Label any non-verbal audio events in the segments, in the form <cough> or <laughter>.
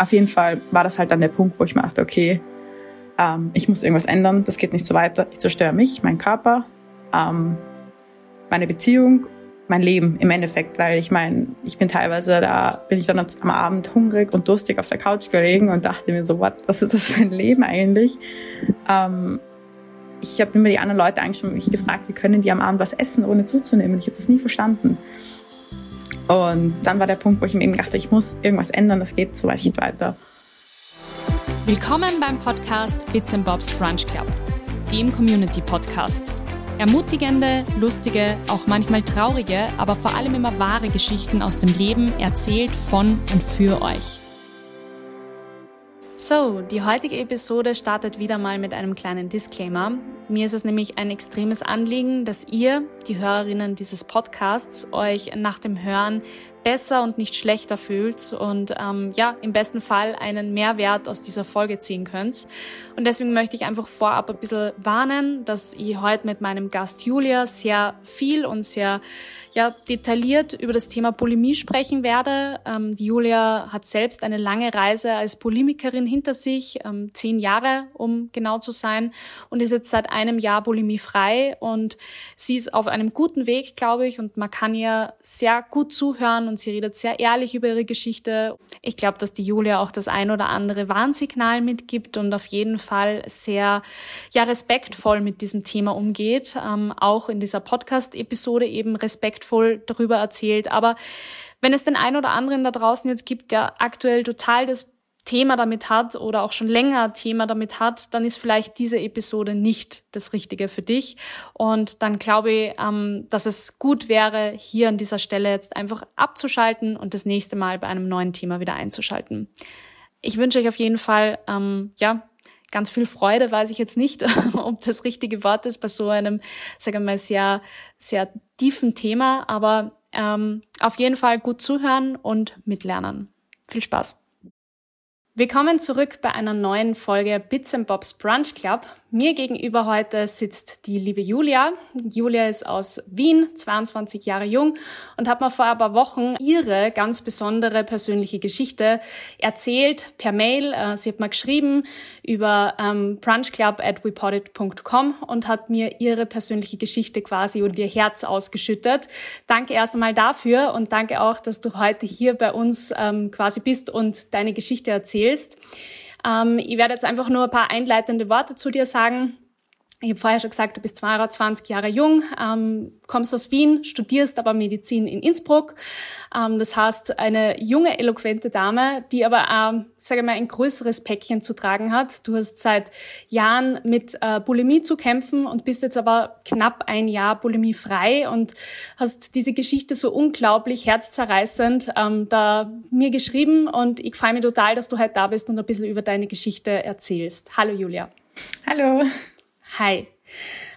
auf jeden Fall war das halt dann der Punkt, wo ich mir dachte, okay, ähm, ich muss irgendwas ändern, das geht nicht so weiter. Ich zerstöre mich, meinen Körper, ähm, meine Beziehung, mein Leben im Endeffekt, weil ich meine, ich bin teilweise, da bin ich dann am Abend hungrig und durstig auf der Couch gelegen und dachte mir so, what, was ist das für ein Leben eigentlich? Ähm, ich habe immer die anderen Leute angeschaut und mich gefragt, wie können die am Abend was essen, ohne zuzunehmen? Ich habe das nie verstanden. Und dann war der Punkt, wo ich mir eben dachte, ich muss irgendwas ändern, das geht so weit nicht weiter. Willkommen beim Podcast Bits and Bobs Brunch Club, dem Community Podcast. Ermutigende, lustige, auch manchmal traurige, aber vor allem immer wahre Geschichten aus dem Leben erzählt von und für euch. So, die heutige Episode startet wieder mal mit einem kleinen Disclaimer. Mir ist es nämlich ein extremes Anliegen, dass ihr, die Hörerinnen dieses Podcasts, euch nach dem Hören besser und nicht schlechter fühlt und ähm, ja, im besten Fall einen Mehrwert aus dieser Folge ziehen könnt. Und deswegen möchte ich einfach vorab ein bisschen warnen, dass ich heute mit meinem Gast Julia sehr viel und sehr ja, detailliert über das Thema Bulimie sprechen werde. Ähm, die Julia hat selbst eine lange Reise als Bulimikerin hinter sich, ähm, zehn Jahre, um genau zu sein, und ist jetzt seit einem Jahr bulimiefrei. Und sie ist auf einem guten Weg, glaube ich, und man kann ihr sehr gut zuhören und sie redet sehr ehrlich über ihre Geschichte. Ich glaube, dass die Julia auch das ein oder andere Warnsignal mitgibt und auf jeden Fall sehr ja, respektvoll mit diesem Thema umgeht. Ähm, auch in dieser Podcast-Episode eben Respekt respektvoll darüber erzählt. Aber wenn es den einen oder anderen da draußen jetzt gibt, der aktuell total das Thema damit hat oder auch schon länger Thema damit hat, dann ist vielleicht diese Episode nicht das Richtige für dich. Und dann glaube ich, ähm, dass es gut wäre, hier an dieser Stelle jetzt einfach abzuschalten und das nächste Mal bei einem neuen Thema wieder einzuschalten. Ich wünsche euch auf jeden Fall, ähm, ja, ganz viel Freude, weiß ich jetzt nicht, <laughs> ob das richtige Wort ist bei so einem, sagen wir mal, sehr, sehr tiefen Thema, aber ähm, auf jeden Fall gut zuhören und mitlernen. Viel Spaß! Willkommen zurück bei einer neuen Folge Bits and Bobs Brunch Club. Mir gegenüber heute sitzt die liebe Julia. Julia ist aus Wien, 22 Jahre jung und hat mir vor ein paar Wochen ihre ganz besondere persönliche Geschichte erzählt per Mail. Äh, sie hat mir geschrieben über ähm, brunchclub at wepodit.com und hat mir ihre persönliche Geschichte quasi und ihr Herz ausgeschüttet. Danke erst einmal dafür und danke auch, dass du heute hier bei uns ähm, quasi bist und deine Geschichte erzählst. Ähm, ich werde jetzt einfach nur ein paar einleitende Worte zu dir sagen. Ich habe vorher schon gesagt, du bist 22 Jahre jung, ähm, kommst aus Wien, studierst aber Medizin in Innsbruck. Ähm, das heißt, eine junge, eloquente Dame, die aber, ähm, sage mal, ein größeres Päckchen zu tragen hat. Du hast seit Jahren mit äh, Bulimie zu kämpfen und bist jetzt aber knapp ein Jahr bulimiefrei und hast diese Geschichte so unglaublich herzzerreißend ähm, da mir geschrieben und ich freue mich total, dass du heute da bist und ein bisschen über deine Geschichte erzählst. Hallo Julia. Hallo. Hi.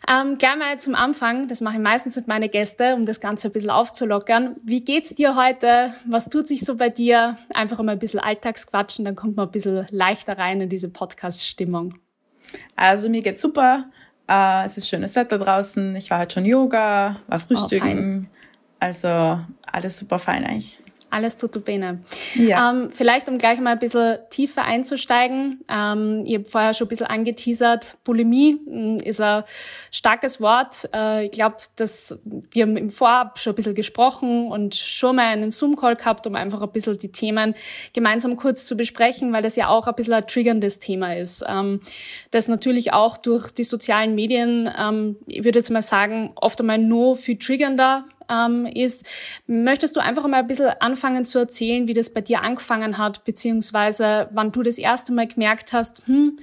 Ähm, gleich mal zum Anfang, das mache ich meistens mit meinen Gästen, um das Ganze ein bisschen aufzulockern. Wie geht's dir heute? Was tut sich so bei dir? Einfach mal ein bisschen Alltagsquatschen, dann kommt man ein bisschen leichter rein in diese Podcast-Stimmung. Also mir geht's super. Äh, es ist schönes Wetter draußen. Ich war halt schon Yoga, war oh, frühstücken. Oh, also alles super fein eigentlich. Alles tutto bene. Ja. Ähm, vielleicht, um gleich mal ein bisschen tiefer einzusteigen. Ähm, ich habe vorher schon ein bisschen angeteasert. Bulimie hm, ist ein starkes Wort. Äh, ich glaube, dass wir haben im Vorab schon ein bisschen gesprochen und schon mal einen Zoom-Call gehabt, um einfach ein bisschen die Themen gemeinsam kurz zu besprechen, weil das ja auch ein bisschen ein triggerndes Thema ist. Ähm, das natürlich auch durch die sozialen Medien, ähm, ich würde jetzt mal sagen, oft einmal nur viel triggernder ähm, ist. Möchtest du einfach mal ein bisschen anfangen zu erzählen, wie das bei dir angefangen hat, beziehungsweise wann du das erste Mal gemerkt hast, hm,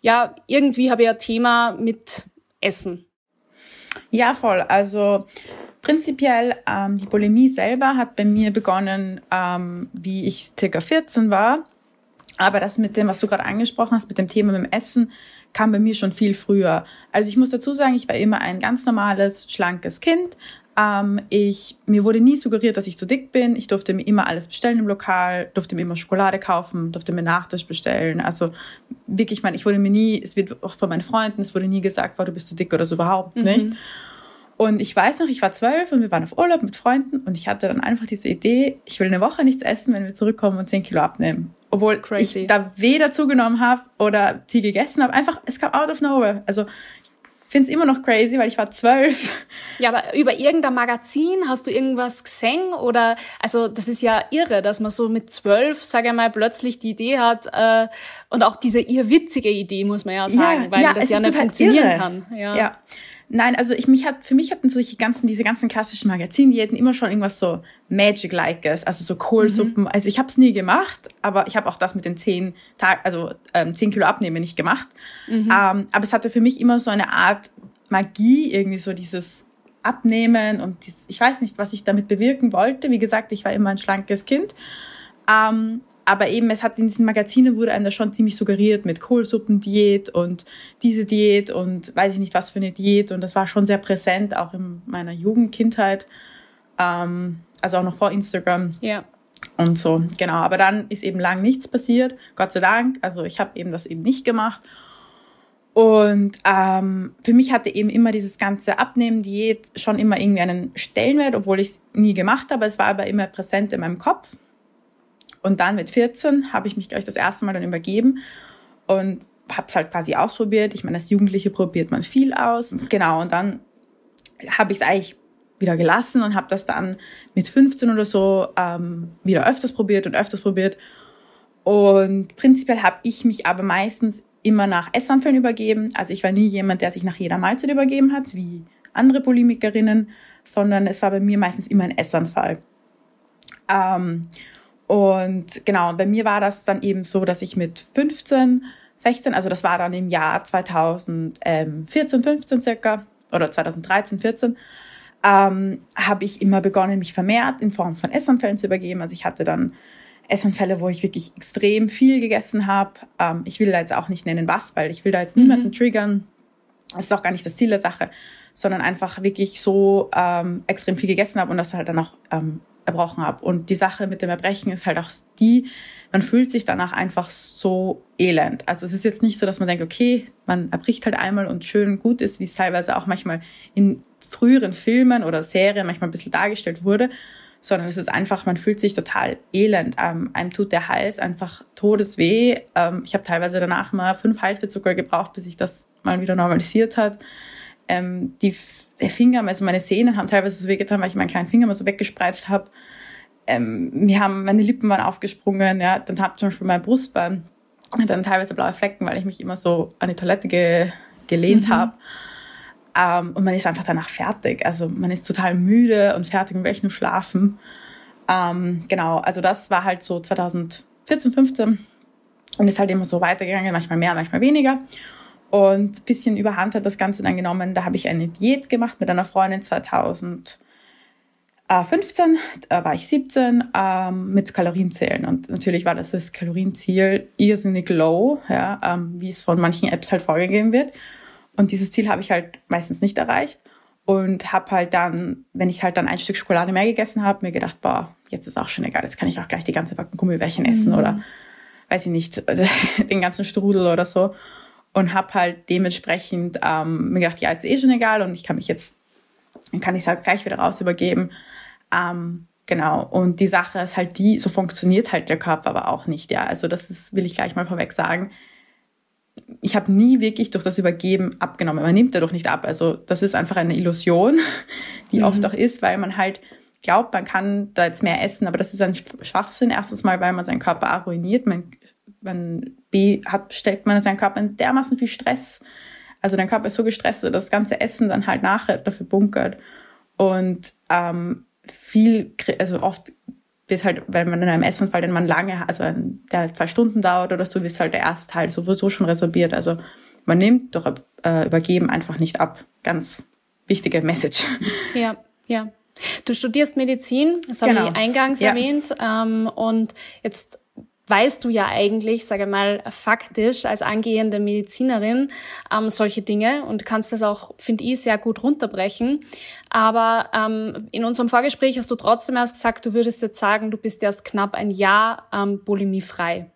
ja, irgendwie habe ich ein Thema mit Essen? Ja, voll. Also prinzipiell ähm, die Bulimie selber hat bei mir begonnen, ähm, wie ich circa 14 war. Aber das mit dem, was du gerade angesprochen hast, mit dem Thema mit dem Essen, kam bei mir schon viel früher. Also ich muss dazu sagen, ich war immer ein ganz normales, schlankes Kind, ähm, ich, mir wurde nie suggeriert, dass ich zu dick bin. Ich durfte mir immer alles bestellen im Lokal, durfte mir immer Schokolade kaufen, durfte mir Nachtisch bestellen. Also wirklich, mein, ich wurde mir nie, es wird auch von meinen Freunden, es wurde nie gesagt, wow, du bist zu dick oder so überhaupt mhm. nicht. Und ich weiß noch, ich war zwölf und wir waren auf Urlaub mit Freunden und ich hatte dann einfach diese Idee, ich will eine Woche nichts essen, wenn wir zurückkommen und zehn Kilo abnehmen. obwohl Crazy. ich da weder zugenommen habe oder die gegessen habe. Einfach, es kam out of nowhere. Also finde es immer noch crazy, weil ich war zwölf. Ja, aber über irgendein Magazin hast du irgendwas gesehen oder also das ist ja irre, dass man so mit zwölf, sage ich mal, plötzlich die Idee hat äh, und auch diese irrwitzige Idee muss man ja sagen, ja, weil ja, das ja nicht funktionieren irre. kann. Ja. ja. Nein, also ich mich hat für mich hatten solche ganzen diese ganzen klassischen Magazindiäten immer schon irgendwas so Magic Likes, also so Kohlsuppen. Mhm. Also ich habe es nie gemacht, aber ich habe auch das mit den zehn Tag, also ähm, zehn Kilo abnehmen nicht gemacht. Mhm. Ähm, aber es hatte für mich immer so eine Art Magie irgendwie so dieses Abnehmen und dieses, ich weiß nicht, was ich damit bewirken wollte. Wie gesagt, ich war immer ein schlankes Kind. Ähm, aber eben, es hat in diesen Magazinen wurde einem das schon ziemlich suggeriert mit Kohlsuppendiät und diese Diät und weiß ich nicht was für eine Diät. Und das war schon sehr präsent, auch in meiner Jugendkindheit. Ähm, also auch noch vor Instagram. Ja. Und so, genau. Aber dann ist eben lang nichts passiert, Gott sei Dank. Also ich habe eben das eben nicht gemacht. Und ähm, für mich hatte eben immer dieses ganze Abnehmen, Diät schon immer irgendwie einen Stellenwert, obwohl ich es nie gemacht habe. Es war aber immer präsent in meinem Kopf. Und dann mit 14 habe ich mich gleich das erste Mal dann übergeben und habe es halt quasi ausprobiert. Ich meine, als Jugendliche probiert man viel aus. Genau, und dann habe ich es eigentlich wieder gelassen und habe das dann mit 15 oder so ähm, wieder öfters probiert und öfters probiert. Und prinzipiell habe ich mich aber meistens immer nach Essanfällen übergeben. Also ich war nie jemand, der sich nach jeder Mahlzeit übergeben hat, wie andere Polemikerinnen, sondern es war bei mir meistens immer ein Essanfall. Ähm, und genau, bei mir war das dann eben so, dass ich mit 15, 16, also das war dann im Jahr 2014, 15 circa, oder 2013, 14, ähm, habe ich immer begonnen, mich vermehrt in Form von Essanfällen zu übergeben. Also ich hatte dann Essanfälle, wo ich wirklich extrem viel gegessen habe. Ähm, ich will da jetzt auch nicht nennen, was, weil ich will da jetzt niemanden mhm. triggern. Das ist auch gar nicht das Ziel der Sache, sondern einfach wirklich so ähm, extrem viel gegessen habe und das halt dann auch ähm, erbrochen habe. Und die Sache mit dem Erbrechen ist halt auch die, man fühlt sich danach einfach so elend. Also es ist jetzt nicht so, dass man denkt, okay, man erbricht halt einmal und schön gut ist, wie es teilweise auch manchmal in früheren Filmen oder Serien manchmal ein bisschen dargestellt wurde, sondern es ist einfach, man fühlt sich total elend. Ähm, einem tut der Hals einfach todesweh. Ähm, ich habe teilweise danach mal fünf Halszucker gebraucht, bis sich das mal wieder normalisiert hat. Ähm, die Finger, also meine Sehnen haben teilweise so wehgetan, weil ich meinen kleinen Finger mal so weggespreizt habe. Ähm, wir haben, meine Lippen waren aufgesprungen, ja, dann habe zum Beispiel mein Brustbein dann teilweise blaue Flecken, weil ich mich immer so an die Toilette ge gelehnt mhm. habe. Ähm, und man ist einfach danach fertig. Also man ist total müde und fertig und will nur schlafen. Ähm, genau, also das war halt so 2014, 15 und ist halt immer so weitergegangen, manchmal mehr, manchmal weniger. Und bisschen überhand hat das Ganze dann genommen. Da habe ich eine Diät gemacht mit einer Freundin 2015. Da war ich 17 ähm, mit Kalorienzählen. Und natürlich war das das Kalorienziel irrsinnig low, ja, ähm, wie es von manchen Apps halt vorgegeben wird. Und dieses Ziel habe ich halt meistens nicht erreicht. Und habe halt dann, wenn ich halt dann ein Stück Schokolade mehr gegessen habe, mir gedacht, boah, jetzt ist auch schon egal, jetzt kann ich auch gleich die ganze Packung Gummibärchen essen mhm. oder weiß ich nicht, also <laughs> den ganzen Strudel oder so und habe halt dementsprechend ähm, mir gedacht, ja, jetzt ist eh schon egal und ich kann mich jetzt, dann kann ich es halt gleich wieder raus übergeben. Ähm, genau. Und die Sache ist halt die, so funktioniert halt der Körper aber auch nicht, ja. Also das ist, will ich gleich mal vorweg sagen. Ich habe nie wirklich durch das Übergeben abgenommen. Man nimmt dadurch nicht ab. Also das ist einfach eine Illusion, <laughs> die mhm. oft auch ist, weil man halt glaubt, man kann da jetzt mehr essen, aber das ist ein Schwachsinn. Erstens mal, weil man seinen Körper ruiniert. Man man B hat, stellt man seinen Körper in dermaßen viel Stress. Also dein Körper ist so gestresst, dass das ganze Essen dann halt nachher dafür bunkert. Und ähm, viel, also oft wird halt, wenn man in einem Essenfall, den man lange, also ein, der halt zwei Stunden dauert oder so, ist halt der erste Teil sowieso schon resorbiert. Also man nimmt doch äh, Übergeben einfach nicht ab. Ganz wichtige Message. Ja, ja. Du studierst Medizin, das genau. habe ich eingangs ja. erwähnt. Ähm, und jetzt weißt du ja eigentlich, sage mal, faktisch als angehende Medizinerin ähm, solche Dinge und kannst das auch, finde ich, sehr gut runterbrechen. Aber ähm, in unserem Vorgespräch hast du trotzdem erst gesagt, du würdest jetzt sagen, du bist erst knapp ein Jahr ähm, bulimiefrei.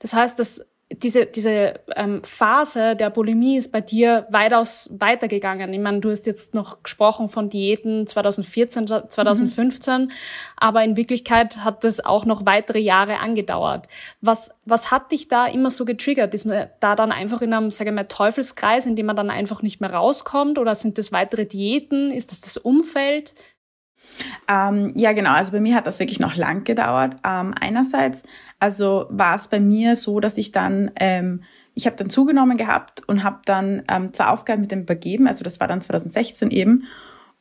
Das heißt, dass diese, diese ähm, Phase der Bulimie ist bei dir weitaus weitergegangen. Ich meine, du hast jetzt noch gesprochen von Diäten 2014, 2015, mhm. aber in Wirklichkeit hat das auch noch weitere Jahre angedauert. Was, was hat dich da immer so getriggert? Ist man da dann einfach in einem, sage ich mal, Teufelskreis, in dem man dann einfach nicht mehr rauskommt? Oder sind das weitere Diäten? Ist das das Umfeld? Ähm, ja, genau. Also bei mir hat das wirklich noch lang gedauert. Ähm, einerseits, also war es bei mir so, dass ich dann, ähm, ich habe dann zugenommen gehabt und habe dann ähm, zur Aufgabe mit dem übergeben. Also das war dann 2016 eben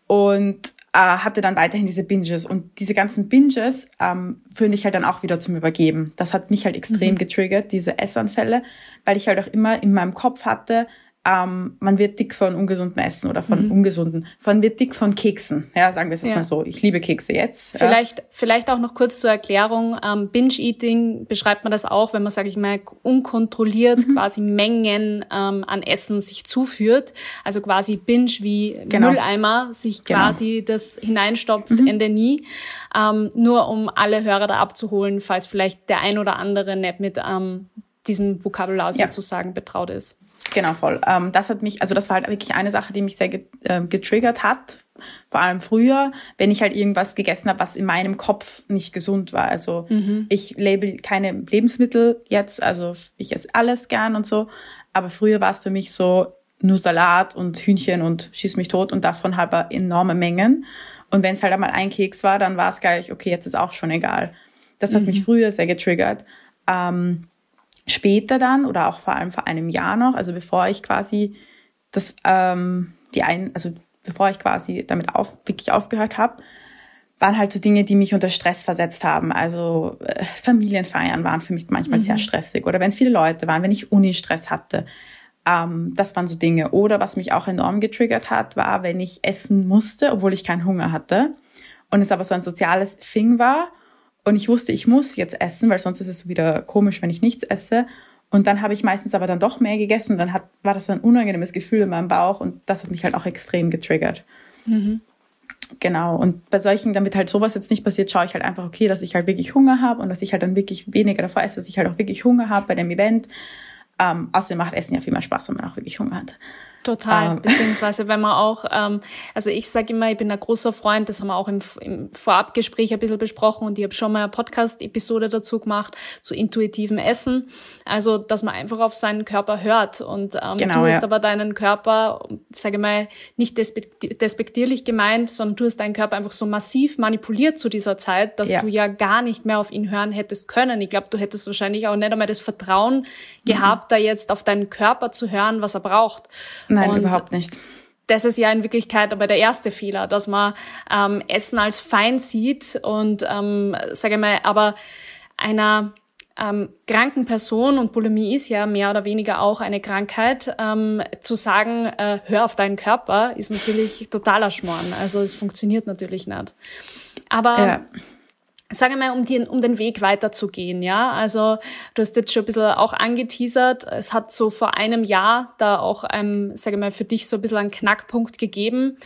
und äh, hatte dann weiterhin diese Binges und diese ganzen Binges ähm, führen ich halt dann auch wieder zum Übergeben. Das hat mich halt extrem mhm. getriggert, diese Essanfälle, weil ich halt auch immer in meinem Kopf hatte, ähm, man wird dick von ungesundem Essen oder von mhm. ungesunden, man wird dick von Keksen. Ja, sagen wir es jetzt ja. mal so. Ich liebe Kekse jetzt. Vielleicht, ja. vielleicht auch noch kurz zur Erklärung. Ähm, Binge-Eating beschreibt man das auch, wenn man, sage ich mal, unkontrolliert mhm. quasi Mengen ähm, an Essen sich zuführt. Also quasi Binge wie genau. Mülleimer sich genau. quasi das hineinstopft, mhm. Ende nie. Ähm, nur um alle Hörer da abzuholen, falls vielleicht der ein oder andere nicht mit ähm, diesem Vokabular ja. sozusagen betraut ist. Genau, voll. Ähm, das hat mich, also das war halt wirklich eine Sache, die mich sehr äh, getriggert hat. Vor allem früher, wenn ich halt irgendwas gegessen habe, was in meinem Kopf nicht gesund war. Also mhm. ich label keine Lebensmittel jetzt, also ich esse alles gern und so. Aber früher war es für mich so nur Salat und Hühnchen und schieß mich tot und davon halt enorme Mengen. Und wenn es halt einmal ein Keks war, dann war es gleich, okay, jetzt ist auch schon egal. Das hat mhm. mich früher sehr getriggert. Ähm, später dann oder auch vor allem vor einem Jahr noch, also bevor ich quasi das, ähm, die ein, also bevor ich quasi damit auf, wirklich aufgehört habe, waren halt so Dinge, die mich unter Stress versetzt haben. Also äh, Familienfeiern waren für mich manchmal mhm. sehr stressig oder wenn es viele Leute waren, wenn ich Uni-Stress hatte. Ähm, das waren so Dinge. Oder was mich auch enorm getriggert hat, war, wenn ich essen musste, obwohl ich keinen Hunger hatte und es aber so ein soziales Thing war und ich wusste, ich muss jetzt essen, weil sonst ist es wieder komisch, wenn ich nichts esse. Und dann habe ich meistens aber dann doch mehr gegessen und dann hat, war das ein unangenehmes Gefühl in meinem Bauch und das hat mich halt auch extrem getriggert. Mhm. Genau. Und bei solchen, damit halt sowas jetzt nicht passiert, schaue ich halt einfach, okay, dass ich halt wirklich Hunger habe und dass ich halt dann wirklich weniger davor esse, dass ich halt auch wirklich Hunger habe bei dem Event. Ähm, außerdem macht Essen ja viel mehr Spaß, wenn man auch wirklich Hunger hat. Total, ähm. beziehungsweise wenn man auch, ähm, also ich sage immer, ich bin ein großer Freund, das haben wir auch im, im Vorabgespräch ein bisschen besprochen und ich habe schon mal eine Podcast-Episode dazu gemacht, zu intuitivem Essen. Also, dass man einfach auf seinen Körper hört und ähm, genau, du hast ja. aber deinen Körper, sage mal, nicht despektierlich gemeint, sondern du hast deinen Körper einfach so massiv manipuliert zu dieser Zeit, dass ja. du ja gar nicht mehr auf ihn hören hättest können. Ich glaube, du hättest wahrscheinlich auch nicht einmal das Vertrauen mhm. gehabt, da jetzt auf deinen Körper zu hören, was er braucht. Nein, und überhaupt nicht. Das ist ja in Wirklichkeit aber der erste Fehler, dass man ähm, Essen als fein sieht und, ähm, sage ich mal, aber einer ähm, kranken Person, und Bulimie ist ja mehr oder weniger auch eine Krankheit, ähm, zu sagen, äh, hör auf deinen Körper, ist natürlich totaler Schmarrn. Also es funktioniert natürlich nicht. Aber ja sage mal, um, die, um den Weg weiterzugehen, ja. Also du hast jetzt schon ein bisschen auch angeteasert. Es hat so vor einem Jahr da auch, ähm, sage mal, für dich so ein bisschen einen Knackpunkt gegeben.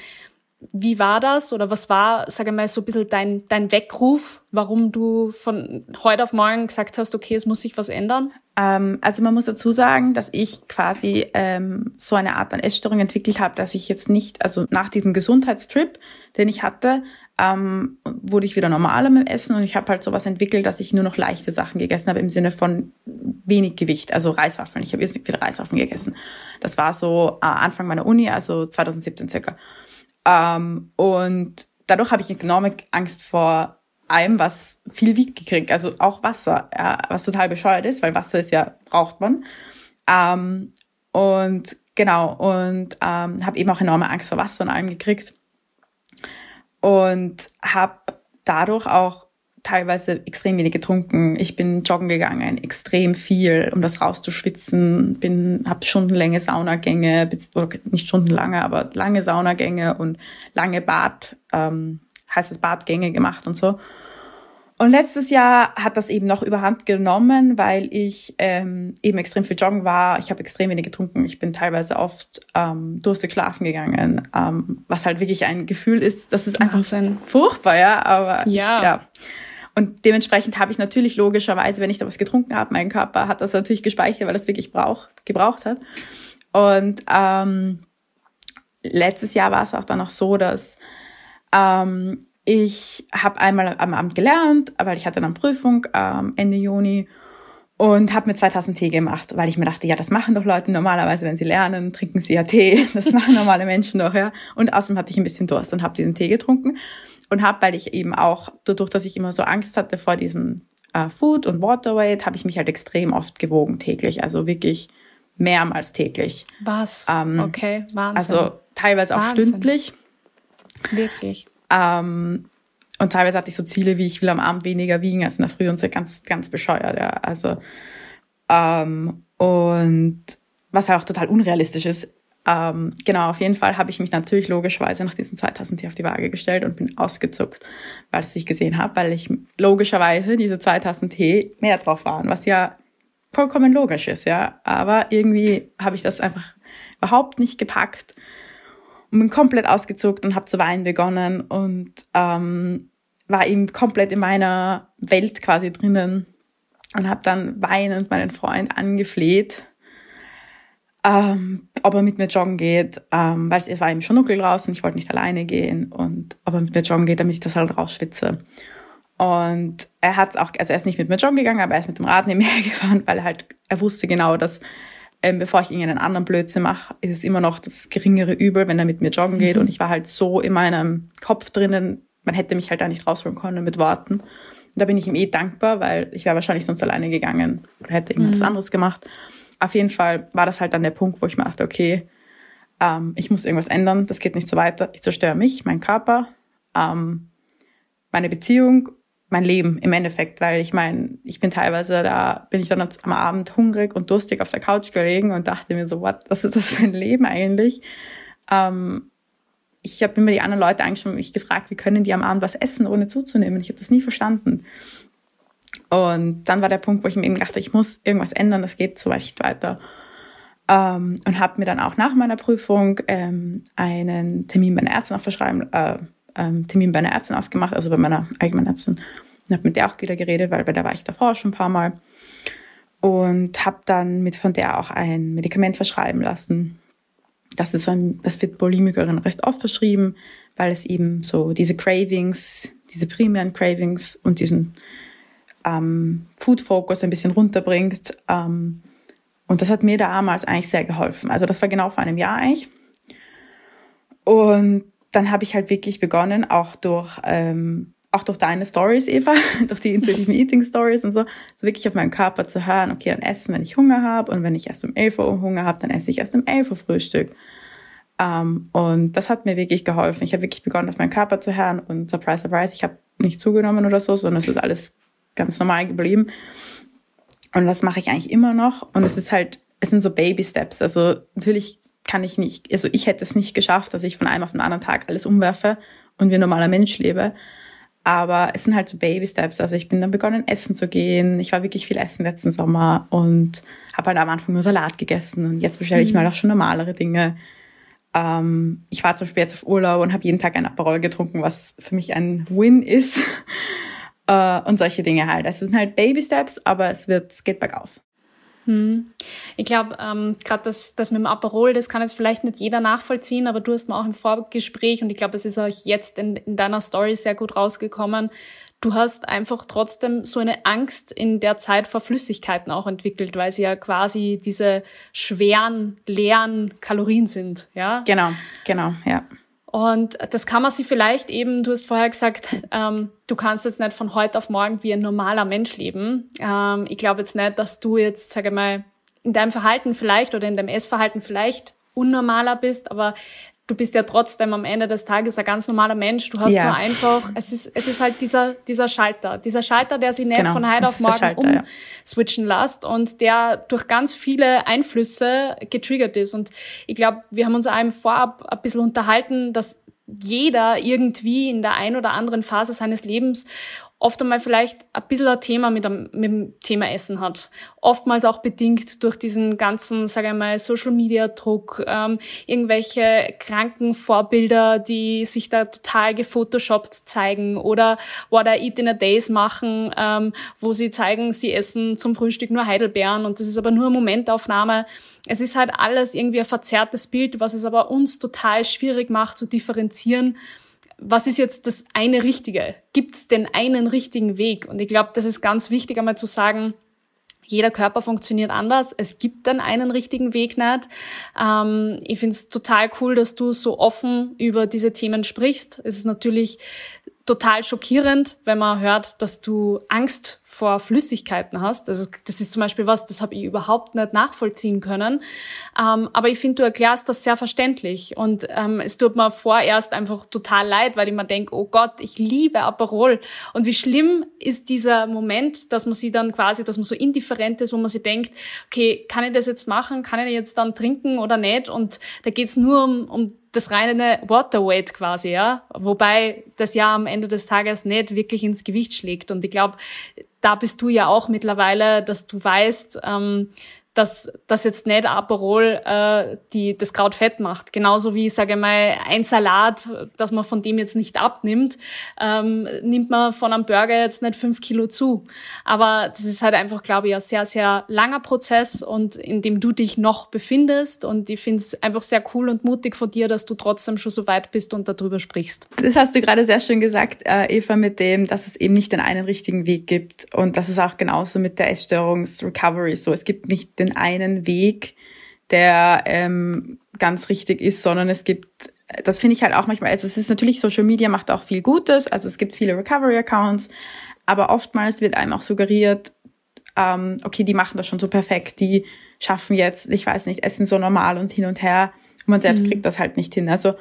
Wie war das oder was war, sage mal, so ein bisschen dein, dein Weckruf, warum du von heute auf morgen gesagt hast, okay, es muss sich was ändern? Ähm, also man muss dazu sagen, dass ich quasi ähm, so eine Art an Essstörung entwickelt habe, dass ich jetzt nicht, also nach diesem Gesundheitstrip, den ich hatte, ähm, wurde ich wieder normaler mit dem Essen und ich habe halt sowas entwickelt, dass ich nur noch leichte Sachen gegessen habe im Sinne von wenig Gewicht, also Reiswaffeln. Ich habe jetzt nicht viele Reiswaffeln gegessen. Das war so äh, Anfang meiner Uni, also 2017 circa. Ähm, und dadurch habe ich enorme Angst vor allem, was viel wiegt gekriegt, also auch Wasser, ja, was total bescheuert ist, weil Wasser ist ja, braucht man. Ähm, und genau, und ähm, habe eben auch enorme Angst vor Wasser und allem gekriegt und habe dadurch auch teilweise extrem wenig getrunken. Ich bin joggen gegangen, extrem viel, um das rauszuschwitzen. Bin, habe stundenlange Saunagänge, nicht stundenlange, aber lange Saunagänge und lange Bad, ähm, heißes Badgänge gemacht und so. Und letztes Jahr hat das eben noch überhand genommen, weil ich ähm, eben extrem viel joggen war. Ich habe extrem wenig getrunken. Ich bin teilweise oft ähm, durstig schlafen gegangen, ähm, was halt wirklich ein Gefühl ist, das ist einfach Wahnsinn. furchtbar, ja. Aber ja. Ich, ja. und dementsprechend habe ich natürlich logischerweise, wenn ich da was getrunken habe, mein Körper hat das natürlich gespeichert, weil das wirklich braucht, gebraucht hat. Und ähm, letztes Jahr war es auch dann noch so, dass ähm, ich habe einmal am Abend gelernt, weil ich hatte dann Prüfung ähm, Ende Juni und habe mir 2000 Tee gemacht, weil ich mir dachte, ja, das machen doch Leute normalerweise, wenn sie lernen, trinken sie ja Tee. <laughs> Das machen normale Menschen doch, ja. Und außerdem hatte ich ein bisschen Durst und habe diesen Tee getrunken und habe, weil ich eben auch dadurch, dass ich immer so Angst hatte vor diesem äh, Food und Waterweight, habe ich mich halt extrem oft gewogen täglich, also wirklich mehrmals täglich. Was? Ähm, okay, Wahnsinn. Also teilweise auch Wahnsinn. stündlich. Wirklich. Ähm, und teilweise hatte ich so Ziele, wie ich will am Abend weniger wiegen als in der Früh und so ganz, ganz bescheuert, ja. Also, ähm, und was halt auch total unrealistisch ist. Ähm, genau, auf jeden Fall habe ich mich natürlich logischerweise nach diesen 2000 Tee auf die Waage gestellt und bin ausgezuckt, weil ich gesehen habe, weil ich logischerweise diese 2000 Tee mehr drauf waren, was ja vollkommen logisch ist, ja. Aber irgendwie habe ich das einfach überhaupt nicht gepackt und bin komplett ausgezuckt und habe zu weinen begonnen und ähm, war eben komplett in meiner Welt quasi drinnen und habe dann weinend meinen Freund angefleht, ähm, ob er mit mir joggen geht, ähm, weil es war eben schon dunkel draußen, ich wollte nicht alleine gehen und ob er mit mir joggen geht, damit ich das halt rausschwitze. Und er hat auch, also er ist nicht mit mir joggen gegangen, aber er ist mit dem Rad neben mir <laughs> gefahren, weil er halt, er wusste genau, dass ähm, bevor ich irgendeinen anderen Blödsinn mache, ist es immer noch das geringere Übel, wenn er mit mir joggen geht. Mhm. Und ich war halt so in meinem Kopf drinnen, man hätte mich halt da nicht rausholen können mit Worten. Und da bin ich ihm eh dankbar, weil ich wäre wahrscheinlich sonst alleine gegangen oder hätte irgendwas mhm. anderes gemacht. Auf jeden Fall war das halt dann der Punkt, wo ich mir dachte, okay, ähm, ich muss irgendwas ändern, das geht nicht so weiter. Ich zerstöre mich, meinen Körper, ähm, meine Beziehung mein Leben im Endeffekt, weil ich meine, ich bin teilweise da, bin ich dann am Abend hungrig und durstig auf der Couch gelegen und dachte mir so, what, was ist das für ein Leben eigentlich? Ähm, ich habe immer die anderen Leute eigentlich schon mich gefragt, wie können die am Abend was essen, ohne zuzunehmen? Ich habe das nie verstanden. Und dann war der Punkt, wo ich mir eben dachte, ich muss irgendwas ändern, das geht so nicht weiter. Ähm, und habe mir dann auch nach meiner Prüfung ähm, einen Termin bei einer Ärztin auch verschreiben, äh, ähm, Termin bei einer Ärztin ausgemacht, also bei meiner Allgemeinärztin. Und habe mit der auch wieder geredet, weil bei der war ich davor schon ein paar Mal. Und habe dann mit von der auch ein Medikament verschreiben lassen. Das ist so ein, das wird Bulimikerin recht oft verschrieben, weil es eben so diese Cravings, diese primären Cravings und diesen ähm, Food Focus ein bisschen runterbringt. Ähm, und das hat mir damals eigentlich sehr geholfen. Also das war genau vor einem Jahr eigentlich. Und dann habe ich halt wirklich begonnen, auch durch, ähm, auch durch deine Stories, Eva, <laughs> durch die intuitiven Eating Stories und so, so wirklich auf meinen Körper zu hören, okay, und essen, wenn ich Hunger habe und wenn ich erst um 11 Uhr Hunger habe, dann esse ich erst um 11 Uhr Frühstück. Um, ähm, und das hat mir wirklich geholfen. Ich habe wirklich begonnen, auf meinen Körper zu hören und surprise, surprise, ich habe nicht zugenommen oder so, sondern es ist alles ganz normal geblieben. Und das mache ich eigentlich immer noch. Und es ist halt, es sind so Baby Steps. Also natürlich kann ich nicht, also ich hätte es nicht geschafft, dass ich von einem auf den anderen Tag alles umwerfe und wie ein normaler Mensch lebe. Aber es sind halt so Baby Steps. Also ich bin dann begonnen, essen zu gehen. Ich war wirklich viel essen letzten Sommer und habe halt am Anfang nur Salat gegessen. Und jetzt bestelle ich mhm. mal auch schon normalere Dinge. Ähm, ich war zum Beispiel jetzt auf Urlaub und habe jeden Tag ein Aperol getrunken, was für mich ein Win ist. <laughs> äh, und solche Dinge halt. Es sind halt Baby Steps, aber es wird, es geht bergauf. Hm. Ich glaube, ähm, gerade das, das mit dem Aperol, das kann jetzt vielleicht nicht jeder nachvollziehen, aber du hast mir auch im Vorgespräch und ich glaube, es ist auch jetzt in, in deiner Story sehr gut rausgekommen. Du hast einfach trotzdem so eine Angst in der Zeit vor Flüssigkeiten auch entwickelt, weil sie ja quasi diese schweren, leeren Kalorien sind, ja? Genau, genau, ja. Und das kann man sich vielleicht eben, du hast vorher gesagt, ähm, du kannst jetzt nicht von heute auf morgen wie ein normaler Mensch leben. Ähm, ich glaube jetzt nicht, dass du jetzt, sage mal, in deinem Verhalten vielleicht oder in deinem Essverhalten vielleicht unnormaler bist, aber du bist ja trotzdem am Ende des Tages ein ganz normaler Mensch. Du hast ja. nur einfach, es ist, es ist halt dieser, dieser Schalter, dieser Schalter, der sich nicht genau, von heute auf morgen umswitchen ja. lässt und der durch ganz viele Einflüsse getriggert ist. Und ich glaube, wir haben uns einem vorab ein bisschen unterhalten, dass jeder irgendwie in der ein oder anderen Phase seines Lebens oft einmal vielleicht ein bisschen ein Thema mit dem, mit dem Thema Essen hat. Oftmals auch bedingt durch diesen ganzen, sage ich mal, Social-Media-Druck, ähm, irgendwelche kranken Vorbilder, die sich da total gefotoshoppt zeigen oder What I Eat in a Days machen, ähm, wo sie zeigen, sie essen zum Frühstück nur Heidelbeeren und das ist aber nur eine Momentaufnahme. Es ist halt alles irgendwie ein verzerrtes Bild, was es aber uns total schwierig macht zu differenzieren was ist jetzt das eine Richtige? Gibt es den einen richtigen Weg? Und ich glaube, das ist ganz wichtig, einmal zu sagen, jeder Körper funktioniert anders. Es gibt dann einen richtigen Weg nicht. Ähm, ich finde es total cool, dass du so offen über diese Themen sprichst. Es ist natürlich total schockierend, wenn man hört, dass du Angst vor Flüssigkeiten hast. Das das ist zum Beispiel was, das habe ich überhaupt nicht nachvollziehen können. Ähm, aber ich finde, du erklärst das sehr verständlich. Und ähm, es tut mir vorerst einfach total leid, weil ich mir denke, oh Gott, ich liebe Aperol. Und wie schlimm ist dieser Moment, dass man sie dann quasi, dass man so indifferent ist, wo man sich denkt, okay, kann ich das jetzt machen? Kann ich jetzt dann trinken oder nicht? Und da geht's nur um, um das reine Waterweight quasi, ja. Wobei das ja am Ende des Tages nicht wirklich ins Gewicht schlägt. Und ich glaube, da bist du ja auch mittlerweile, dass du weißt, ähm, dass das jetzt nicht Aperol äh, die das Kraut fett macht. Genauso wie, sage ich mal, ein Salat, dass man von dem jetzt nicht abnimmt, ähm, nimmt man von einem Burger jetzt nicht fünf Kilo zu. Aber das ist halt einfach, glaube ich, ein sehr, sehr langer Prozess und in dem du dich noch befindest. Und ich finde es einfach sehr cool und mutig von dir, dass du trotzdem schon so weit bist und darüber sprichst. Das hast du gerade sehr schön gesagt, äh, Eva, mit dem, dass es eben nicht den einen richtigen Weg gibt. Und das ist auch genauso mit der Essstörungsrecovery so. Es gibt nicht den den einen Weg, der ähm, ganz richtig ist, sondern es gibt, das finde ich halt auch manchmal, also es ist natürlich, Social Media macht auch viel Gutes, also es gibt viele Recovery-Accounts, aber oftmals wird einem auch suggeriert, ähm, okay, die machen das schon so perfekt, die schaffen jetzt, ich weiß nicht, essen so normal und hin und her und man selbst mhm. kriegt das halt nicht hin. Also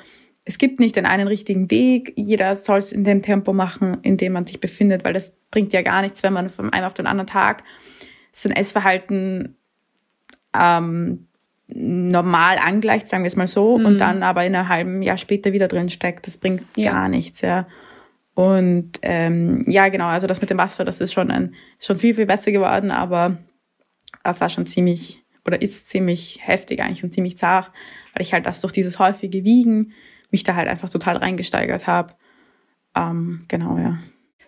es gibt nicht den einen richtigen Weg, jeder soll es in dem Tempo machen, in dem man sich befindet, weil das bringt ja gar nichts, wenn man von einem auf den anderen Tag sein Essverhalten ähm, normal angleicht, sagen wir es mal so, mhm. und dann aber in einem halben Jahr später wieder drin steckt. Das bringt ja. gar nichts, ja. Und ähm, ja, genau, also das mit dem Wasser, das ist schon ein, ist schon viel, viel besser geworden, aber das war schon ziemlich oder ist ziemlich heftig eigentlich und ziemlich zart, weil ich halt das durch dieses häufige Wiegen mich da halt einfach total reingesteigert habe. Ähm, genau, ja.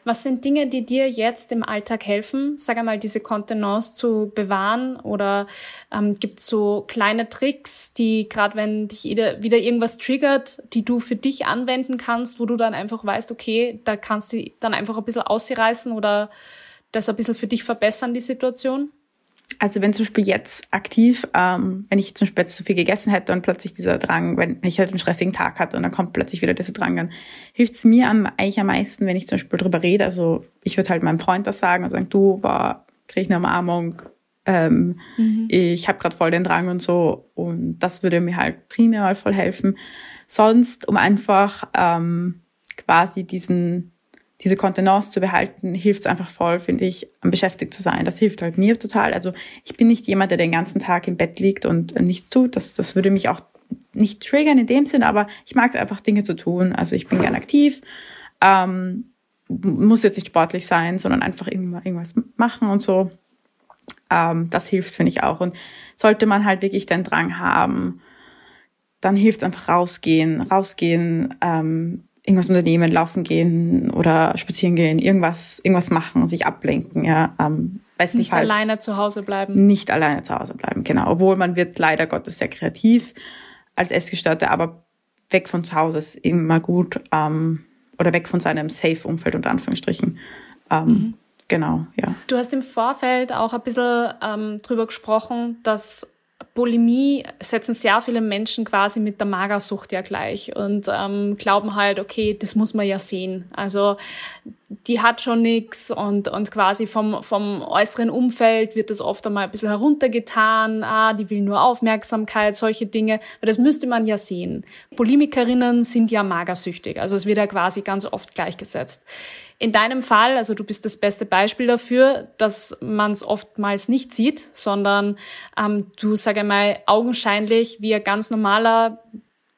Was sind Dinge, die dir jetzt im Alltag helfen, sag einmal, diese Kontenance zu bewahren? Oder ähm, gibt es so kleine Tricks, die gerade wenn dich wieder, irgendwas triggert, die du für dich anwenden kannst, wo du dann einfach weißt, okay, da kannst du dann einfach ein bisschen ausreißen oder das ein bisschen für dich verbessern, die Situation? Also wenn zum Beispiel jetzt aktiv, ähm, wenn ich zum Beispiel jetzt zu viel gegessen hätte und plötzlich dieser Drang, wenn ich halt einen stressigen Tag hatte und dann kommt plötzlich wieder dieser Drang, dann hilft es mir am, eigentlich am meisten, wenn ich zum Beispiel drüber rede. Also ich würde halt meinem Freund das sagen und sagen, du, war, krieg ich eine Umarmung, ähm, mhm. ich habe gerade voll den Drang und so. Und das würde mir halt primär mal voll helfen. Sonst, um einfach ähm, quasi diesen diese Kontenance zu behalten, hilft es einfach voll, finde ich, am beschäftigt zu sein. Das hilft halt mir total. Also ich bin nicht jemand, der den ganzen Tag im Bett liegt und nichts tut. Das, das würde mich auch nicht triggern in dem Sinn, aber ich mag es einfach, Dinge zu tun. Also ich bin gern aktiv, ähm, muss jetzt nicht sportlich sein, sondern einfach irgendwas machen und so. Ähm, das hilft, finde ich auch. Und sollte man halt wirklich den Drang haben, dann hilft einfach rausgehen, rausgehen, ähm, irgendwas unternehmen, laufen gehen oder spazieren gehen, irgendwas, irgendwas machen, sich ablenken, ja. Ähm, nicht alleine zu Hause bleiben. Nicht alleine zu Hause bleiben, genau. Obwohl man wird leider Gottes sehr kreativ als Essgestörte, aber weg von zu Hause ist immer gut ähm, oder weg von seinem Safe-Umfeld unter Anführungsstrichen. Ähm, mhm. Genau, ja. Du hast im Vorfeld auch ein bisschen ähm, drüber gesprochen, dass Bulimie setzen sehr viele Menschen quasi mit der Magersucht ja gleich und ähm, glauben halt, okay, das muss man ja sehen. Also die hat schon nichts und, und quasi vom, vom äußeren Umfeld wird das oft einmal ein bisschen heruntergetan, ah, die will nur Aufmerksamkeit, solche Dinge, weil das müsste man ja sehen. Bulimikerinnen sind ja magersüchtig, also es wird ja quasi ganz oft gleichgesetzt. In deinem Fall, also du bist das beste Beispiel dafür, dass man es oftmals nicht sieht, sondern ähm, du, sage mal, augenscheinlich wie ein ganz normaler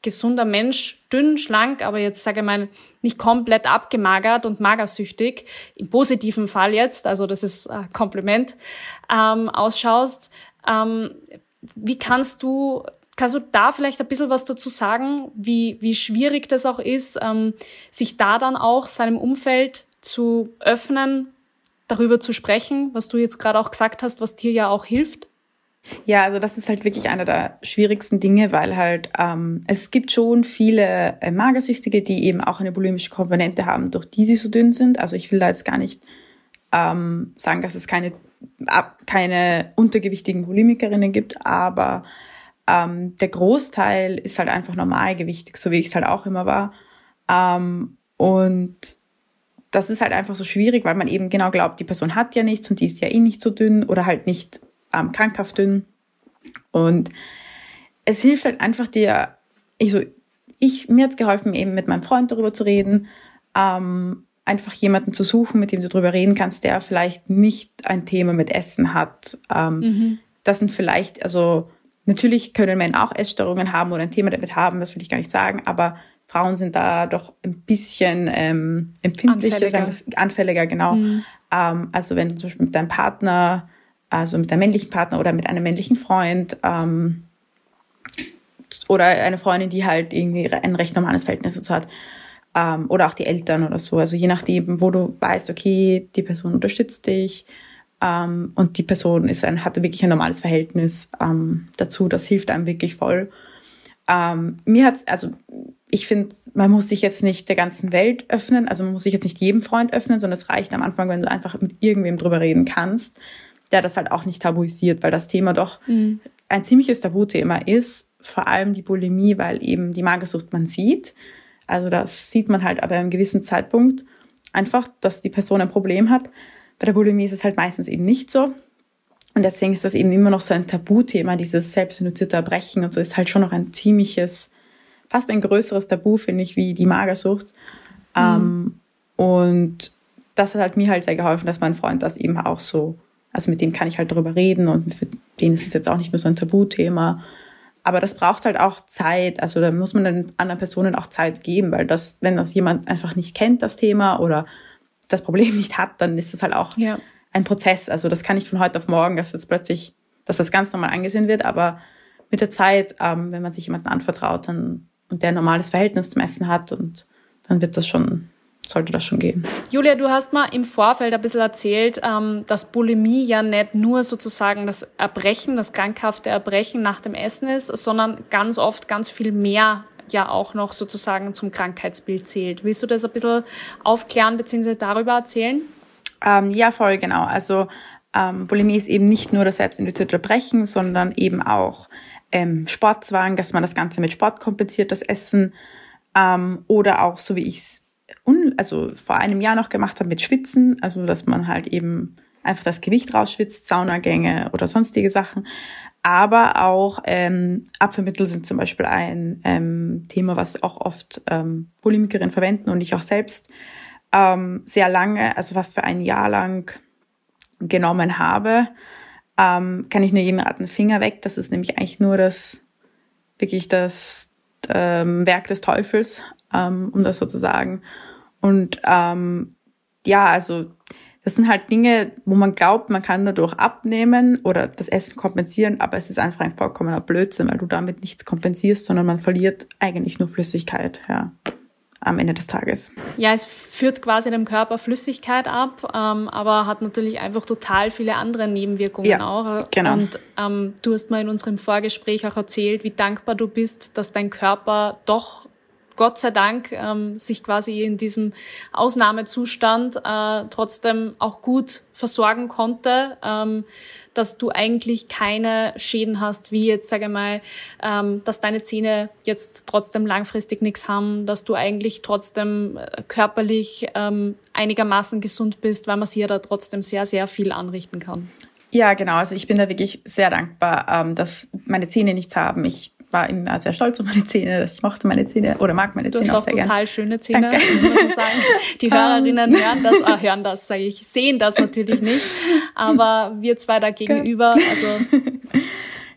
gesunder Mensch, dünn, schlank, aber jetzt sage ich mal nicht komplett abgemagert und magersüchtig, im positiven Fall jetzt, also das ist ein Kompliment, ähm, ausschaust. Ähm, wie kannst du, kannst du da vielleicht ein bisschen was dazu sagen, wie, wie schwierig das auch ist, ähm, sich da dann auch seinem Umfeld zu öffnen, darüber zu sprechen, was du jetzt gerade auch gesagt hast, was dir ja auch hilft? Ja, also das ist halt wirklich einer der schwierigsten Dinge, weil halt ähm, es gibt schon viele äh, Magersüchtige, die eben auch eine bulimische Komponente haben, durch die sie so dünn sind. Also ich will da jetzt gar nicht ähm, sagen, dass es keine, keine untergewichtigen Bulimikerinnen gibt, aber ähm, der Großteil ist halt einfach normalgewichtig, so wie ich es halt auch immer war. Ähm, und das ist halt einfach so schwierig, weil man eben genau glaubt, die Person hat ja nichts und die ist ja eh nicht so dünn oder halt nicht ähm, krankhaft dünn. Und es hilft halt einfach dir, ich so, ich, mir hat's geholfen, eben mit meinem Freund darüber zu reden, ähm, einfach jemanden zu suchen, mit dem du darüber reden kannst, der vielleicht nicht ein Thema mit Essen hat. Ähm, mhm. Das sind vielleicht, also natürlich können Männer auch Essstörungen haben oder ein Thema damit haben, das will ich gar nicht sagen, aber Frauen sind da doch ein bisschen ähm, empfindlicher, anfälliger, sagen, anfälliger genau. Mhm. Ähm, also wenn du zum Beispiel mit deinem Partner also mit einem männlichen Partner oder mit einem männlichen Freund ähm, oder eine Freundin, die halt irgendwie ein recht normales Verhältnis dazu hat ähm, oder auch die Eltern oder so. Also je nachdem, wo du weißt, okay, die Person unterstützt dich ähm, und die Person ist ein, hat wirklich ein normales Verhältnis ähm, dazu. Das hilft einem wirklich voll. Ähm, mir hat also ich finde, man muss sich jetzt nicht der ganzen Welt öffnen, also man muss sich jetzt nicht jedem Freund öffnen, sondern es reicht am Anfang, wenn du einfach mit irgendwem drüber reden kannst der das halt auch nicht tabuisiert, weil das Thema doch mhm. ein ziemliches Tabuthema ist, vor allem die Bulimie, weil eben die Magersucht man sieht. Also das sieht man halt aber einem gewissen Zeitpunkt einfach, dass die Person ein Problem hat. Bei der Bulimie ist es halt meistens eben nicht so. Und deswegen ist das eben immer noch so ein Tabuthema, dieses selbstinduzierte Erbrechen und so ist halt schon noch ein ziemliches, fast ein größeres Tabu, finde ich, wie die Magersucht. Mhm. Ähm, und das hat halt mir halt sehr geholfen, dass mein Freund das eben auch so also mit dem kann ich halt darüber reden und für den ist es jetzt auch nicht mehr so ein Tabuthema. Aber das braucht halt auch Zeit. Also da muss man den anderen Personen auch Zeit geben, weil das, wenn das jemand einfach nicht kennt, das Thema oder das Problem <laughs> nicht hat, dann ist das halt auch ja. ein Prozess. Also das kann nicht von heute auf morgen, dass jetzt plötzlich, dass das ganz normal angesehen wird. Aber mit der Zeit, ähm, wenn man sich jemanden anvertraut dann, und der ein normales Verhältnis zum Essen hat und dann wird das schon sollte das schon gehen. Julia, du hast mal im Vorfeld ein bisschen erzählt, ähm, dass Bulimie ja nicht nur sozusagen das Erbrechen, das krankhafte Erbrechen nach dem Essen ist, sondern ganz oft ganz viel mehr ja auch noch sozusagen zum Krankheitsbild zählt. Willst du das ein bisschen aufklären bzw. darüber erzählen? Ähm, ja, voll, genau. Also ähm, Bulimie ist eben nicht nur das selbstinduzierte Erbrechen, sondern eben auch ähm, Sportzwang, dass man das Ganze mit Sport kompensiert, das Essen. Ähm, oder auch, so wie ich es un, also vor einem Jahr noch gemacht habe mit Schwitzen, also dass man halt eben einfach das Gewicht rausschwitzt, Saunagänge oder sonstige Sachen. Aber auch ähm, Abführmittel sind zum Beispiel ein ähm, Thema, was auch oft ähm, Bulimikerinnen verwenden und ich auch selbst ähm, sehr lange, also fast für ein Jahr lang genommen habe. Ähm, kann ich nur jedem raten, Finger weg. Das ist nämlich eigentlich nur das, wirklich das ähm, Werk des Teufels, ähm, um das so zu sagen. Und ähm, ja, also das sind halt Dinge, wo man glaubt, man kann dadurch abnehmen oder das Essen kompensieren, aber es ist einfach ein vollkommener Blödsinn, weil du damit nichts kompensierst, sondern man verliert eigentlich nur Flüssigkeit, ja, am Ende des Tages. Ja, es führt quasi dem Körper Flüssigkeit ab, ähm, aber hat natürlich einfach total viele andere Nebenwirkungen ja, auch. Genau. Und ähm, du hast mal in unserem Vorgespräch auch erzählt, wie dankbar du bist, dass dein Körper doch Gott sei Dank ähm, sich quasi in diesem Ausnahmezustand äh, trotzdem auch gut versorgen konnte, ähm, dass du eigentlich keine Schäden hast, wie jetzt sage ich mal, ähm, dass deine Zähne jetzt trotzdem langfristig nichts haben, dass du eigentlich trotzdem äh, körperlich ähm, einigermaßen gesund bist, weil man sich ja da trotzdem sehr, sehr viel anrichten kann. Ja, genau. Also ich bin da wirklich sehr dankbar, ähm, dass meine Zähne nichts haben. Ich war immer sehr stolz auf meine Zähne. Ich mochte meine Zähne oder mag meine du Zähne auch sehr gerne. Du hast auch total schöne Zähne, muss man sagen. Die <laughs> Hörerinnen hören das, ah, hören das, sage ich, sehen das natürlich nicht. Aber wir zwei da gegenüber, also. <laughs>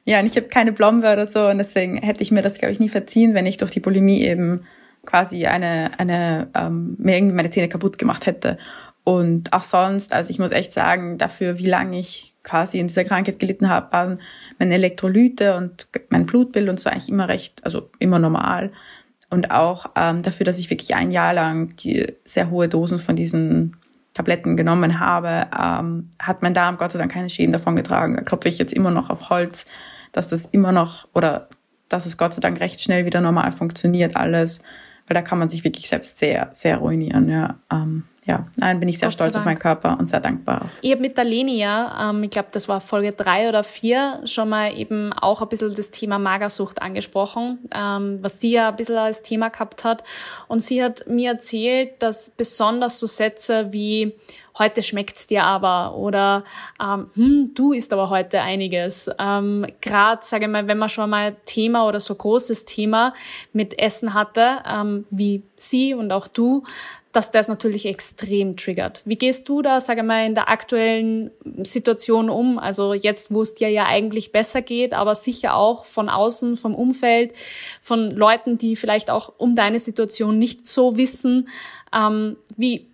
Ja, und ich habe keine Blombe oder so und deswegen hätte ich mir das, glaube ich, nie verziehen, wenn ich durch die Bulimie eben quasi eine, eine ähm, mir irgendwie meine Zähne kaputt gemacht hätte. Und auch sonst, also ich muss echt sagen, dafür, wie lange ich quasi in dieser Krankheit gelitten habe, waren meine Elektrolyte und mein Blutbild und so eigentlich immer recht, also immer normal. Und auch ähm, dafür, dass ich wirklich ein Jahr lang die sehr hohe Dosen von diesen Tabletten genommen habe, ähm, hat mein Darm Gott sei Dank keine Schäden davon getragen. Da klopfe ich jetzt immer noch auf Holz, dass das immer noch oder dass es Gott sei Dank recht schnell wieder normal funktioniert alles, weil da kann man sich wirklich selbst sehr, sehr ruinieren. Ja. Ähm, ja, nein, bin ich sehr Gott stolz auf meinen Körper und sehr dankbar. Ich habe mit der Leni ja, ähm, ich glaube, das war Folge drei oder vier, schon mal eben auch ein bisschen das Thema Magersucht angesprochen, ähm, was sie ja ein bisschen als Thema gehabt hat. Und sie hat mir erzählt, dass besonders so Sätze wie heute schmeckt's dir aber oder ähm, hm, du isst aber heute einiges. Ähm, Gerade, sage ich mal, wenn man schon mal Thema oder so großes Thema mit Essen hatte, ähm, wie sie und auch du, dass das natürlich extrem triggert. Wie gehst du da, sage mal, in der aktuellen Situation um? Also jetzt, wo es dir ja eigentlich besser geht, aber sicher auch von außen, vom Umfeld, von Leuten, die vielleicht auch um deine Situation nicht so wissen. Ähm, wie,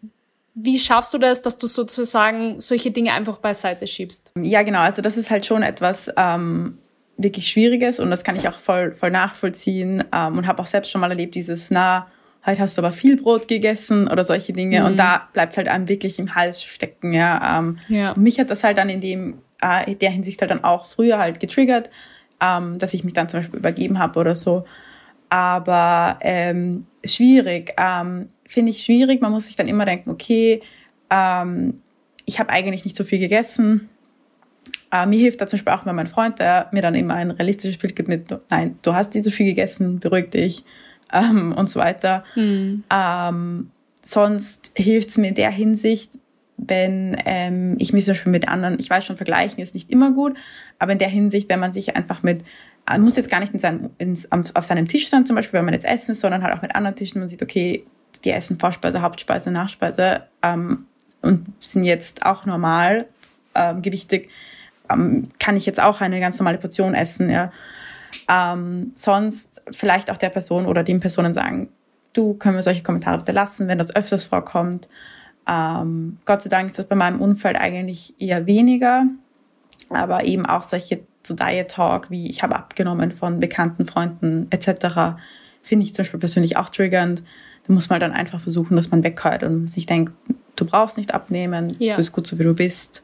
wie schaffst du das, dass du sozusagen solche Dinge einfach beiseite schiebst? Ja, genau. Also das ist halt schon etwas ähm, wirklich Schwieriges und das kann ich auch voll, voll nachvollziehen ähm, und habe auch selbst schon mal erlebt, dieses, na, heute hast du aber viel Brot gegessen oder solche Dinge. Mhm. Und da bleibt es halt einem wirklich im Hals stecken. Ja. Ähm, ja. Mich hat das halt dann in dem, äh, der Hinsicht halt dann auch früher halt getriggert, ähm, dass ich mich dann zum Beispiel übergeben habe oder so. Aber ähm, schwierig, ähm, finde ich schwierig. Man muss sich dann immer denken, okay, ähm, ich habe eigentlich nicht so viel gegessen. Äh, mir hilft da zum Beispiel auch mal mein Freund, der mir dann immer ein realistisches Bild gibt mit, nein, du hast nicht so viel gegessen, beruhig dich <laughs> ähm, und so weiter. Mhm. Ähm, sonst hilft es mir in der Hinsicht, wenn ähm, ich mich zum Beispiel mit anderen, ich weiß schon, vergleichen ist nicht immer gut, aber in der Hinsicht, wenn man sich einfach mit, man muss jetzt gar nicht in seinem, ins, auf seinem Tisch sein, zum Beispiel, wenn man jetzt essen ist, sondern halt auch mit anderen Tischen, man sieht, okay, die essen Vorspeise, Hauptspeise, Nachspeise ähm, und sind jetzt auch normal ähm, gewichtig, ähm, kann ich jetzt auch eine ganz normale Portion essen, ja. Ähm, sonst vielleicht auch der Person oder den Personen sagen, du, können wir solche Kommentare bitte lassen, wenn das öfters vorkommt. Ähm, Gott sei Dank ist das bei meinem Umfeld eigentlich eher weniger, aber eben auch solche so Diet Talk wie ich habe abgenommen von bekannten Freunden etc. finde ich zum Beispiel persönlich auch triggernd. Muss man dann einfach versuchen, dass man weghört und sich denkt, du brauchst nicht abnehmen, ja. du bist gut so wie du bist.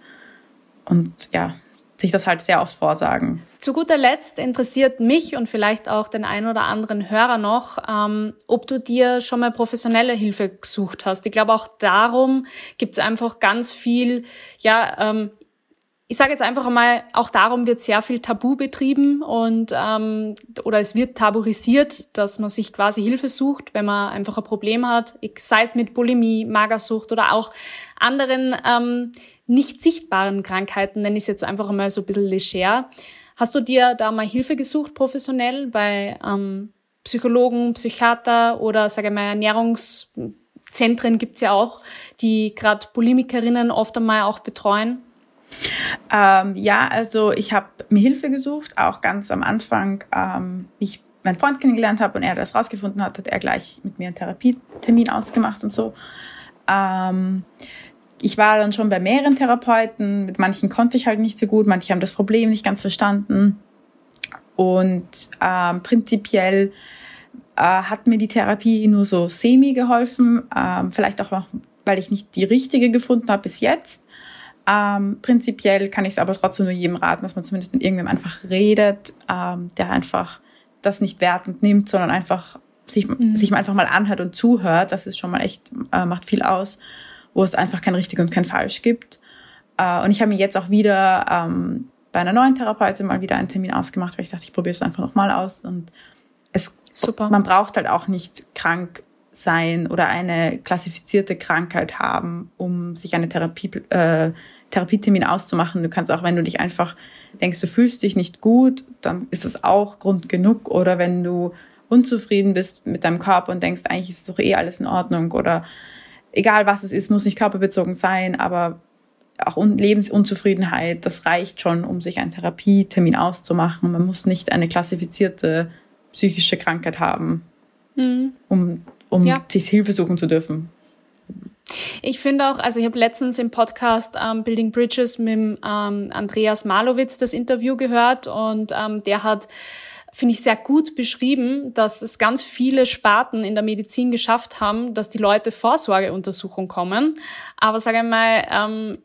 Und ja, sich das halt sehr oft vorsagen. Zu guter Letzt interessiert mich und vielleicht auch den ein oder anderen Hörer noch, ähm, ob du dir schon mal professionelle Hilfe gesucht hast. Ich glaube, auch darum gibt es einfach ganz viel, ja, ähm, ich sage jetzt einfach einmal, auch darum wird sehr viel Tabu betrieben und ähm, oder es wird tabuisiert, dass man sich quasi Hilfe sucht, wenn man einfach ein Problem hat, sei es mit Bulimie, Magersucht oder auch anderen ähm, nicht sichtbaren Krankheiten, nenne ich es jetzt einfach mal so ein bisschen leger. Hast du dir da mal Hilfe gesucht, professionell, bei ähm, Psychologen, Psychiater oder, sage mal, Ernährungszentren gibt's ja auch, die gerade Bulimikerinnen oft einmal auch betreuen? Ähm, ja, also ich habe mir Hilfe gesucht, auch ganz am Anfang, ähm, ich meinen Freund kennengelernt habe und er das rausgefunden hat, hat er gleich mit mir einen Therapietermin ausgemacht und so. Ähm, ich war dann schon bei mehreren Therapeuten, mit manchen konnte ich halt nicht so gut, manche haben das Problem nicht ganz verstanden. Und ähm, prinzipiell äh, hat mir die Therapie nur so semi geholfen, ähm, vielleicht auch, weil ich nicht die richtige gefunden habe bis jetzt. Ähm, prinzipiell kann ich es aber trotzdem nur jedem raten, dass man zumindest mit irgendjemandem einfach redet, ähm, der einfach das nicht wertend nimmt, sondern einfach sich, mhm. sich einfach mal anhört und zuhört. Das ist schon mal echt, äh, macht viel aus wo es einfach kein richtig und kein falsch gibt. Äh, und ich habe mir jetzt auch wieder ähm, bei einer neuen Therapeutin mal wieder einen Termin ausgemacht, weil ich dachte, ich probiere es einfach nochmal aus. Und es, Super. man braucht halt auch nicht krank sein oder eine klassifizierte Krankheit haben, um sich eine Therapie, äh, Therapietermin auszumachen. Du kannst auch, wenn du dich einfach denkst, du fühlst dich nicht gut, dann ist das auch Grund genug. Oder wenn du unzufrieden bist mit deinem Körper und denkst, eigentlich ist doch eh alles in Ordnung oder egal was es ist, muss nicht körperbezogen sein, aber auch Lebensunzufriedenheit, das reicht schon, um sich einen Therapietermin auszumachen. Man muss nicht eine klassifizierte psychische Krankheit haben, mhm. um, um ja. sich Hilfe suchen zu dürfen. Ich finde auch, also ich habe letztens im Podcast ähm, Building Bridges mit ähm, Andreas Malowitz das Interview gehört und ähm, der hat finde ich, sehr gut beschrieben, dass es ganz viele Sparten in der Medizin geschafft haben, dass die Leute Vorsorgeuntersuchungen kommen. Aber sage ich mal, ähm,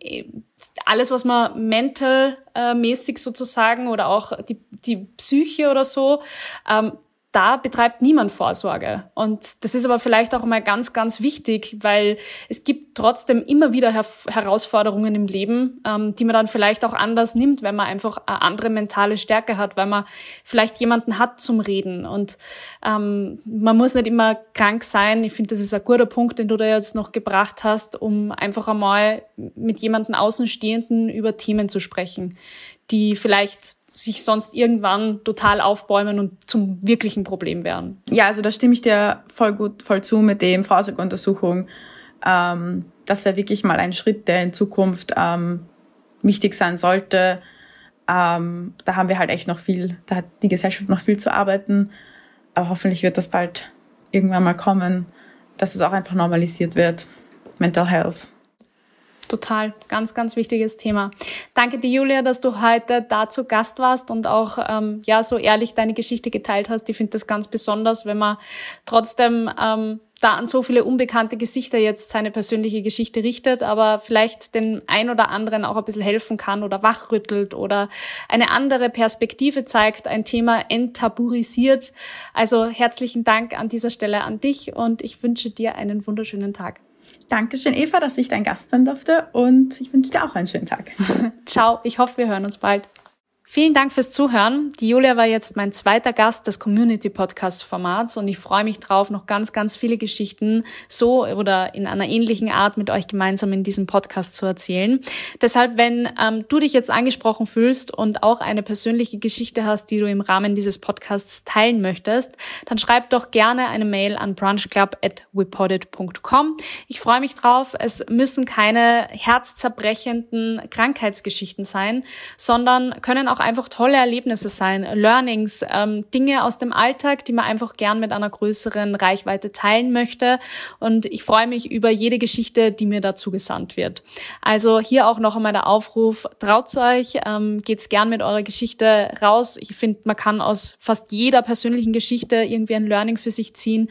alles, was man mental-mäßig sozusagen oder auch die, die Psyche oder so, ähm, da betreibt niemand Vorsorge. Und das ist aber vielleicht auch mal ganz, ganz wichtig, weil es gibt trotzdem immer wieder Her Herausforderungen im Leben, ähm, die man dann vielleicht auch anders nimmt, wenn man einfach eine andere mentale Stärke hat, weil man vielleicht jemanden hat zum Reden. Und ähm, man muss nicht immer krank sein. Ich finde, das ist ein guter Punkt, den du da jetzt noch gebracht hast, um einfach einmal mit jemandem Außenstehenden über Themen zu sprechen, die vielleicht sich sonst irgendwann total aufbäumen und zum wirklichen Problem werden. Ja, also da stimme ich dir voll gut, voll zu mit dem Vorsorgeuntersuchung. Ähm, das wäre wirklich mal ein Schritt, der in Zukunft ähm, wichtig sein sollte. Ähm, da haben wir halt echt noch viel, da hat die Gesellschaft noch viel zu arbeiten. Aber hoffentlich wird das bald irgendwann mal kommen, dass es auch einfach normalisiert wird. Mental Health. Total, ganz, ganz wichtiges Thema. Danke dir, Julia, dass du heute dazu Gast warst und auch ähm, ja so ehrlich deine Geschichte geteilt hast. Ich finde das ganz besonders, wenn man trotzdem ähm, da an so viele unbekannte Gesichter jetzt seine persönliche Geschichte richtet, aber vielleicht den ein oder anderen auch ein bisschen helfen kann oder wachrüttelt oder eine andere Perspektive zeigt, ein Thema enttabuisiert. Also herzlichen Dank an dieser Stelle an dich und ich wünsche dir einen wunderschönen Tag. Dankeschön, Eva, dass ich dein Gast sein durfte und ich wünsche dir auch einen schönen Tag. <laughs> Ciao, ich hoffe, wir hören uns bald. Vielen Dank fürs Zuhören. Die Julia war jetzt mein zweiter Gast des Community Podcast Formats und ich freue mich drauf, noch ganz, ganz viele Geschichten so oder in einer ähnlichen Art mit euch gemeinsam in diesem Podcast zu erzählen. Deshalb, wenn ähm, du dich jetzt angesprochen fühlst und auch eine persönliche Geschichte hast, die du im Rahmen dieses Podcasts teilen möchtest, dann schreib doch gerne eine Mail an brunchclub@wepodit.com. Ich freue mich drauf. Es müssen keine herzzerbrechenden Krankheitsgeschichten sein, sondern können auch einfach tolle Erlebnisse sein, Learnings, ähm, Dinge aus dem Alltag, die man einfach gern mit einer größeren Reichweite teilen möchte. Und ich freue mich über jede Geschichte, die mir dazu gesandt wird. Also hier auch noch einmal der Aufruf, traut's euch, ähm, geht's gern mit eurer Geschichte raus. Ich finde, man kann aus fast jeder persönlichen Geschichte irgendwie ein Learning für sich ziehen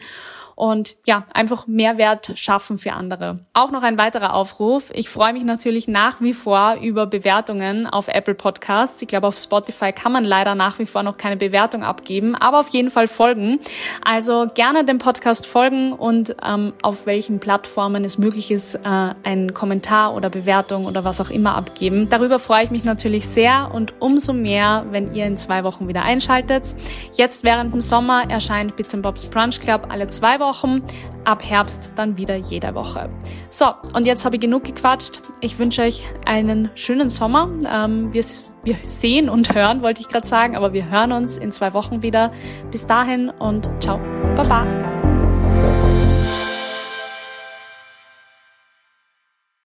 und ja, einfach Mehrwert schaffen für andere. Auch noch ein weiterer Aufruf. Ich freue mich natürlich nach wie vor über Bewertungen auf Apple Podcasts. Ich glaube, auf Spotify kann man leider nach wie vor noch keine Bewertung abgeben, aber auf jeden Fall folgen. Also gerne dem Podcast folgen und ähm, auf welchen Plattformen es möglich ist, äh, einen Kommentar oder Bewertung oder was auch immer abgeben. Darüber freue ich mich natürlich sehr und umso mehr, wenn ihr in zwei Wochen wieder einschaltet. Jetzt während dem Sommer erscheint Bits Bobs Brunch Club alle zwei Wochen Wochen, ab Herbst dann wieder jede Woche. So, und jetzt habe ich genug gequatscht. Ich wünsche euch einen schönen Sommer. Ähm, wir, wir sehen und hören, wollte ich gerade sagen, aber wir hören uns in zwei Wochen wieder. Bis dahin und ciao. Baba.